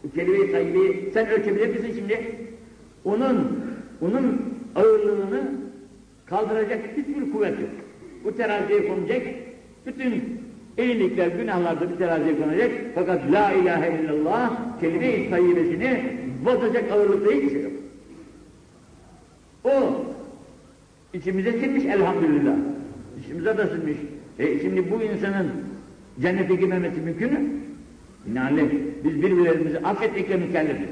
S1: Bu kelime-i tayyibeyi sen ölçebilir misin şimdi? Onun, onun ağırlığını kaldıracak hiçbir kuvvet yok. Bu teraziye konacak, bütün iyilikler, günahlar da bir teraziye konacak. Fakat la ilahe illallah kelime-i tayyibesini bozacak ağırlıkta hiçbir şey yok. O içimize sinmiş elhamdülillah. İçimize de sinmiş. E şimdi bu insanın cennete girmemesi mümkün mü? Binaenaleyh biz birbirlerimizi affetmekle mükellefiz.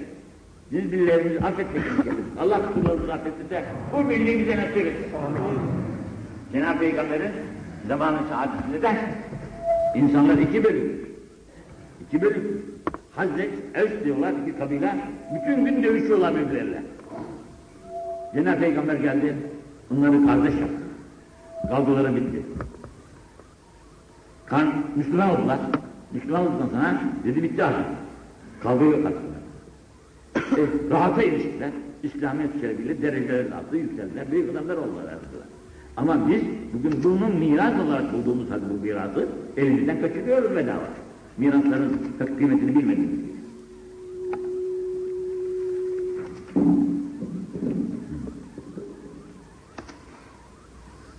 S1: Biz birbirlerimizi affetmekle mükellefiz. Allah kullarımızı affetsin de bu birliği bize nasip etsin. Cenab-ı Peygamber'in zamanı saadetinde de insanlar iki bölüm. İki bölüm. Hazret, Evs diyorlar iki kabile. Bütün gün dövüşüyorlar birbirleriyle. Cenab-ı Peygamber geldi. Bunları kardeş yaptı. Kavgaları bitti. Kan, Müslüman oldular. Müslüman olduktan sonra dedi bitti artık. Kavga yok artık. e, rahata eriştiler. İslamiyet şerefiyle dereceler arttı, yükseldiler. Büyük adamlar oldular artık. Ama biz bugün bunun miras olarak bulduğumuz halde bu mirası elimizden kaçırıyoruz bedava. Mirasların kıymetini bilmediğimiz gibi.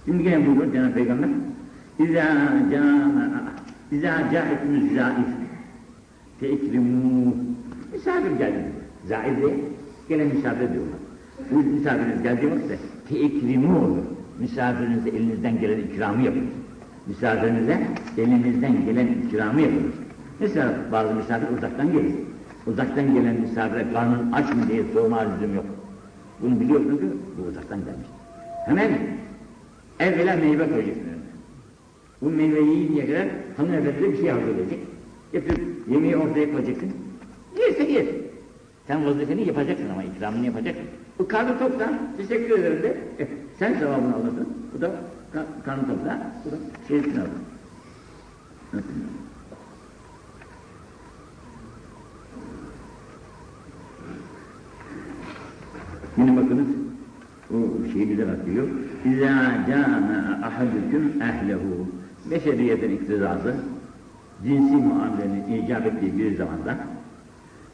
S1: Şimdi gene buyuruyor Cenab-ı Peygamber İzâ câme İzâ câetümüz zâif Teekrimû Misafir geldi. Zâif diye gene misafir diyorlar. Bu misafiriniz geldiği vakitte teekrimû Misafirinize elinizden gelen ikramı yapın. Misafirinize elinizden gelen ikramı yapın. Mesela bazı misafir uzaktan gelir. Uzaktan gelen misafire karnın aç mı diye sorma lüzum yok. Bunu biliyorsun ki bu uzaktan gelmiş. Hemen evvela meyve koyacaksın önüne. Bu meyveyi yiyinceye kadar hanımefendi bir şey hazırlayacak. Getirip yemeği ortaya koyacaksın. Yerse yer. Sen vazifeni yapacaksın ama ikramını yapacaksın. Bu karnı toptan teşekkür ederim de e, sen sevabını alırsın. Bu da ka karnı toptan. Bu da şeysini alır. Yine bakınız o şeyi bize atıyor. İzâ câme ahadüküm ehlehu. Beşeriyetin iktizası cinsi muamelenin icap ettiği bir zamanda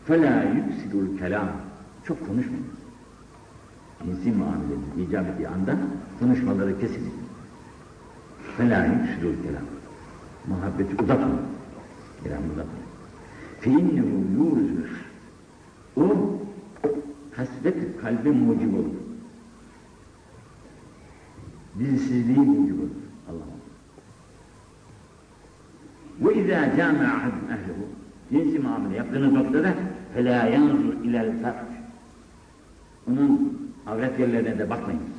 S1: فَلَا يُكْسِدُ kelam Çok konuşmayın. Cinsi muamelenin icap ettiği anda konuşmaları kesin. فَلَا يُكْسِدُ kelam Muhabbeti uzatmayın. Kelam uzatmayın. فَاِنَّهُ يُورُزُ O hasret kalbe mucib olur. Dinsizliği mucib olur. Allah'ım. وَاِذَا جَامَ اَحَدٌ اَهْلَهُ Cinsi muamele yaptığınız noktada فَلَا يَنْظُرْ اِلَى الْفَرْجِ Onun avret yerlerine de bakmayınız.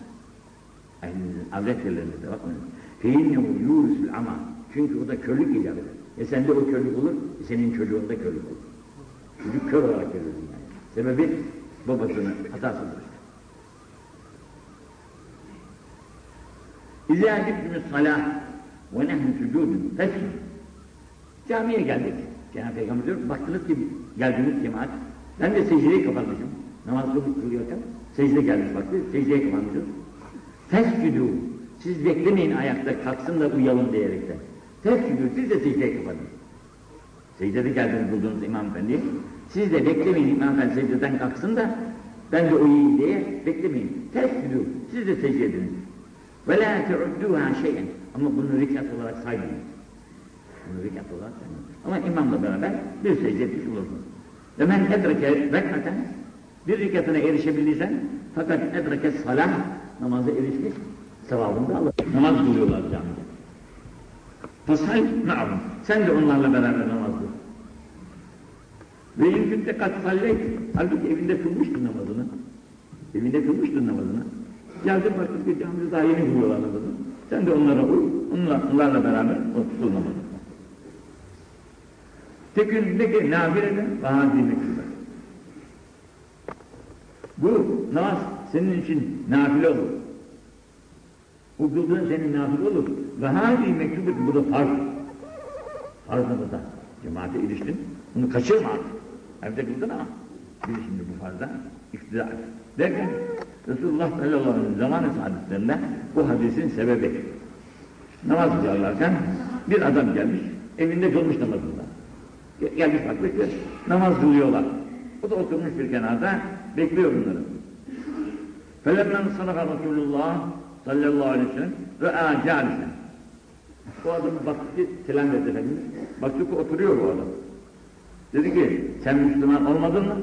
S1: Ehlinizin avret yerlerine de bakmayınız. فَاِنَّهُ يُورِسُ الْعَمَى Çünkü o da körlük icap eder. E sende o körlük olur, e senin çocuğunda körlük olur. Çocuk kör olarak görür yani. Sebebi babasının hatasıdır. İzâ gittimіз salâh ve nehnu sucudun fesjud. Camiye geldik. Cenab-ı Peygamber diyor, baktınız ki geldiğiniz cemaat, ben de secdeyi kapatmışım. Namaz kılıyorken secde gelmiş baktı, secdeye kapatmışım. Fescudu, siz beklemeyin ayakta kalksın da uyalım diyerekten. Fescudu, siz de secdeye kapatın. Secdede geldiniz bulduğunuz İmam Efendi, siz de beklemeyin İmam Efendi secdeden kalksın da ben de uyuyayım diye beklemeyin. Fescudu, siz de secde edin. Ve la te'udduha şeyen. Ama bunu rikat olarak saymayın. Bunu rikat olarak saymayın. Ama imamla beraber bir secde etmiş olursunuz. Ve men edreke rekaten bir rikatına erişebildiysen fakat edreke salah namaza erişmiş sevabını da alır. Namaz kılıyorlar camide. Fasal na'am. Sen de onlarla beraber namaz kıl. Ve imkünte kat salleyt. Halbuki evinde kılmıştın namazını. Evinde kılmıştın namazını. Geldin baktık ki camide daha yeni kılıyorlar namazını. Sen de onlara uy, onlarla, onlarla beraber kıl namazını. Tekün ne ki nafileden bazı mektubat. Bu namaz senin için nafile olur. Bu kıldığın senin nafile olur. Ve hâzî mektubet bu da farz. Farz namazda cemaate iliştin. Bunu kaçırma artık. Evde kıldın ama bir şimdi bu farzda iktidar. Derken Resulullah sallallahu aleyhi ve sellem zamanı hadislerinde bu hadisin sebebi. Namaz kılarlarken bir adam gelmiş, evinde kılmış namazında. Gel- Gelmiş bak bekliyor, namaz kılıyorlar. O da oturmuş bir kenarda, bekliyor bunları. Felemmen sadaka Resulullah sallallahu aleyhi ve sellem ve âcâlisen. Bu adam baktı ki, selam verdi Efendimiz. Baktı ki oturuyor bu adam. Dedi ki, sen Müslüman olmadın mı?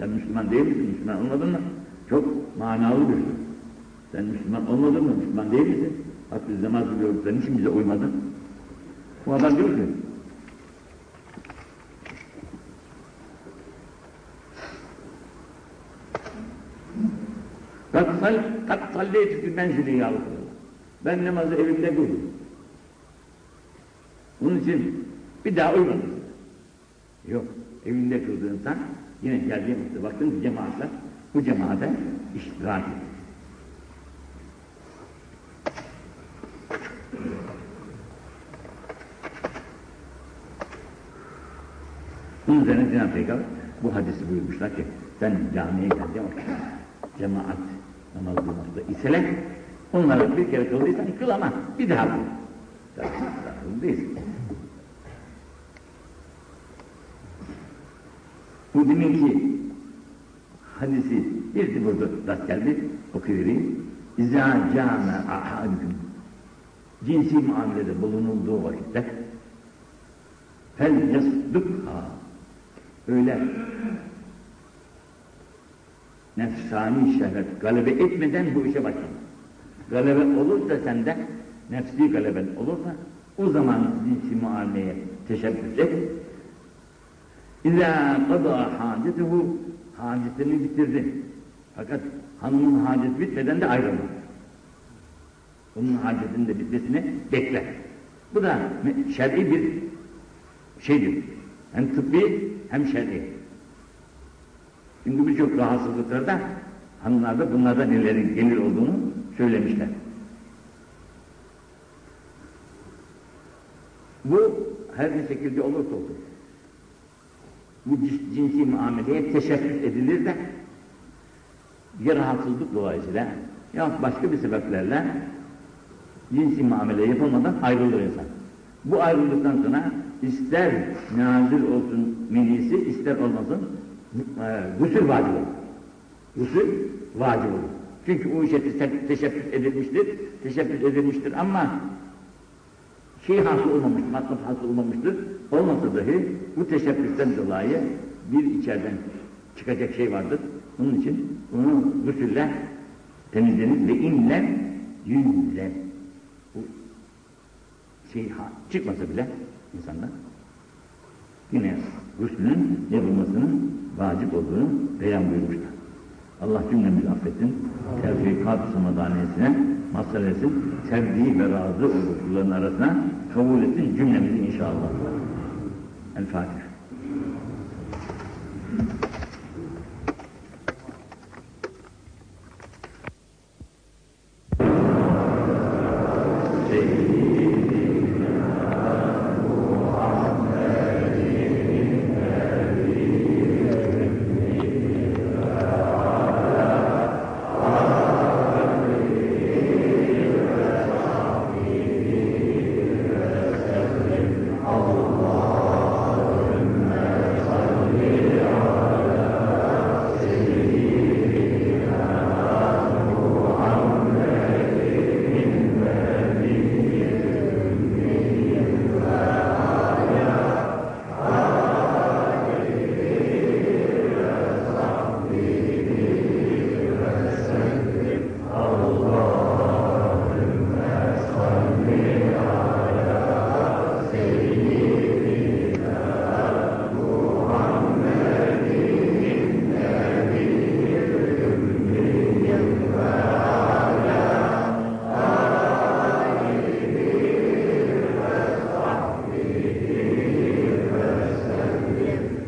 S1: Sen Müslüman değil misin? Müslüman olmadın mı? Çok manalı bir şey. Sen Müslüman olmadın mı? Müslüman değil misin? Bak biz namaz kılıyoruz, sen niçin bize uymadın? Bu adam diyor ki, Kat sal, kat salleytü fil menzili ya. Ben namazı evimde kıldım. Bunun için bir daha uymadım. Yok, evinde kıldığınsan yine geldiğim vakti baktın ki cemaatler bu cemaate iştirak et. Bunun üzerine Cenab-ı Peygamber bu hadisi buyurmuşlar ki sen camiye geldiğin vakit cemaat namaz kılmakta iseler onlara bir kere kıldıysan kıl ama bir daha kıl. Tabii, kıl değilsin. Bu demek ki hadisi bir burada rast geldi. Okuvereyim. İzâ câme ahadüküm cinsi muamelede bulunulduğu vakitte fel yasdukha. Öyle nefsani şehvet galebe etmeden bu işe başlama. Galebe olursa sende nefsi galeben olursa o zaman cinsi muameleye teşebbüs et İzâ qadâ hâcetehu hacetini bitirdi. Fakat hanımın haceti bitmeden de ayrılma. Onun hacetinin de bitmesini bekle. Bu da şer'i bir şeydir. Hem tıbbi hem şer'i. Çünkü birçok rahatsızlıklarda hanımlarda bunlardan ileri gelir olduğunu söylemişler. Bu her bir şekilde olursa olur bu cinsi muameleye teşebbüs edilir de ya rahatsızlık dolayısıyla ya başka bir sebeplerle cinsi muamele yapılmadan ayrılır insan. Bu ayrıldıktan sonra ister nazil olsun minisi ister olmasın e, gusül vacip olur. Gusül vacip olur. Çünkü o işe te- teşebbüs edilmiştir, teşebbüs edilmiştir ama şey hasıl olmamıştır, matlap hasıl olmamıştır. Olmasa dahi bu teşebbüsten dolayı bir içeriden çıkacak şey vardır. Bunun için bunu gusülle temizlenir ve inle yüzle. Bu şey ha- çıkmasa bile insanlar yine gusülün yapılmasının vacip olduğunu beyan buyurmuşlar. Allah cümlemizi affetsin. Tevfikat samadaniyesine etsin. Sevdiği ve razı olduğu kulların arasına kabul etsin cümlemizi inşallah. El Fatiha.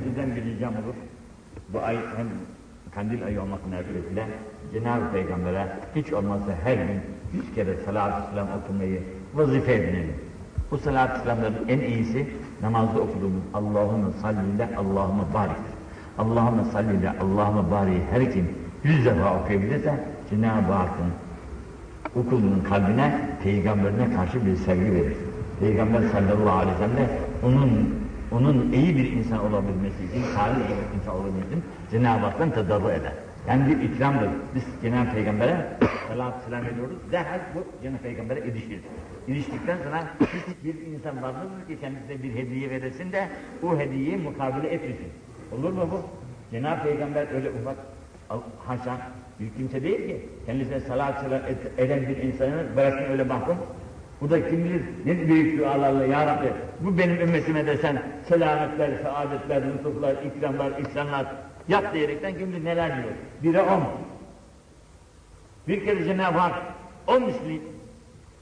S1: Sizden bir ricam olur. Bu ay hem kandil ayı olmak münasebetiyle Cenab-ı Peygamber'e hiç olmazsa her gün yüz kere salatü selam okumayı vazife edinelim. Bu salatü selamların en iyisi namazda okuduğumuz Allahümme salliyle Allahümme bariktir. Allahümme salliyle Allahümme bari her kim yüz defa okuyabilirse Cenab-ı Hakk'ın o kalbine peygamberine karşı bir sevgi verir. Peygamber sallallahu aleyhi ve sellem onun onun iyi bir insan olabilmesi için, salih bir insan olabilmesi için Cenab-ı Hak'tan tedarru eder. Yani bir ikramdır. Biz Cenab-ı Peygamber'e salatü selam ediyoruz. Derhal bu Cenab-ı Peygamber'e ilişir. İliştikten sonra bir insan vardır ki kendisine bir hediye veresin de bu hediyeyi mukabele etmesin. Olur mu bu? Cenab-ı Peygamber öyle ufak haşa bir kimse değil ki kendisine salat selam eden bir insanı bırakın öyle mahkum. Bu da kim bilir ne büyük dualarla ya Rabbi bu benim ümmetime de sen selametler, saadetler, lütuflar, ikramlar, ihsanlar yap diyerekten bilir neler diyor. Bire on. Bir kere Cenab-ı Hak on misli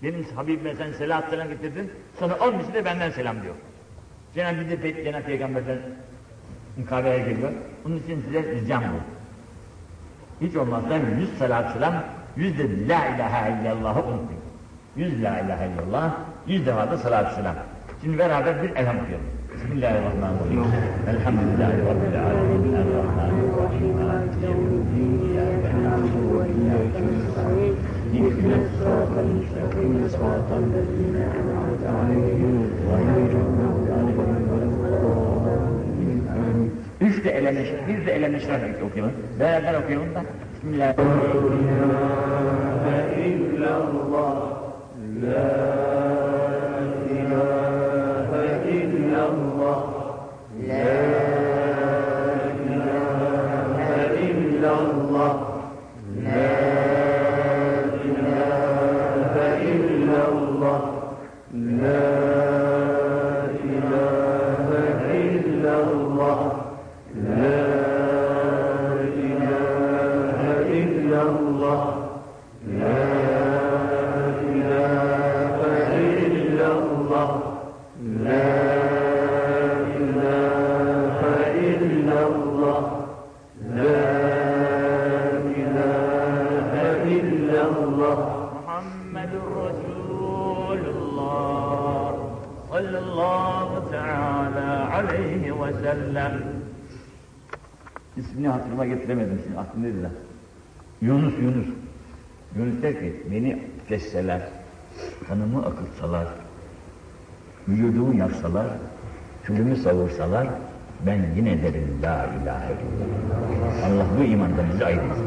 S1: benim Habibime sen selat selam getirdin sonra on misli de benden selam diyor. Cenab-ı bir de Cenab-ı Peygamber'den mukabele geliyor. Onun için size ricam bu. Hiç olmazsa yüz salat selam, yüz de la ilahe illallah'ı unutmayın. Yüz la ilahe illallah, yüz defa da salat selam. Şimdi beraber bir elham okuyalım. بسم الله الرحمن الرحيم. الحمد لله رب العالمين. الرحمن الرحيم. مالك يوم الدين. إياك نعبد وإياك نستعين.
S2: اهدنا الصراط المستقيم. صراط الذين أنعمت عليهم غير المغضوب عليهم ولا الضالين.
S1: ارجع إلى نشرة ارجع إلى نشرة أوكي
S2: بسم الله. لا إله إلا الله. لا
S1: İsmini hatırıma getiremedim şimdi aklımdaydı da. Yunus Yunus. Yunus der ki beni kesseler, kanımı akıtsalar, vücudumu yaksalar, külümü savursalar ben yine derim la ilahe illallah. Allah bu imandan bizi ayırmasın.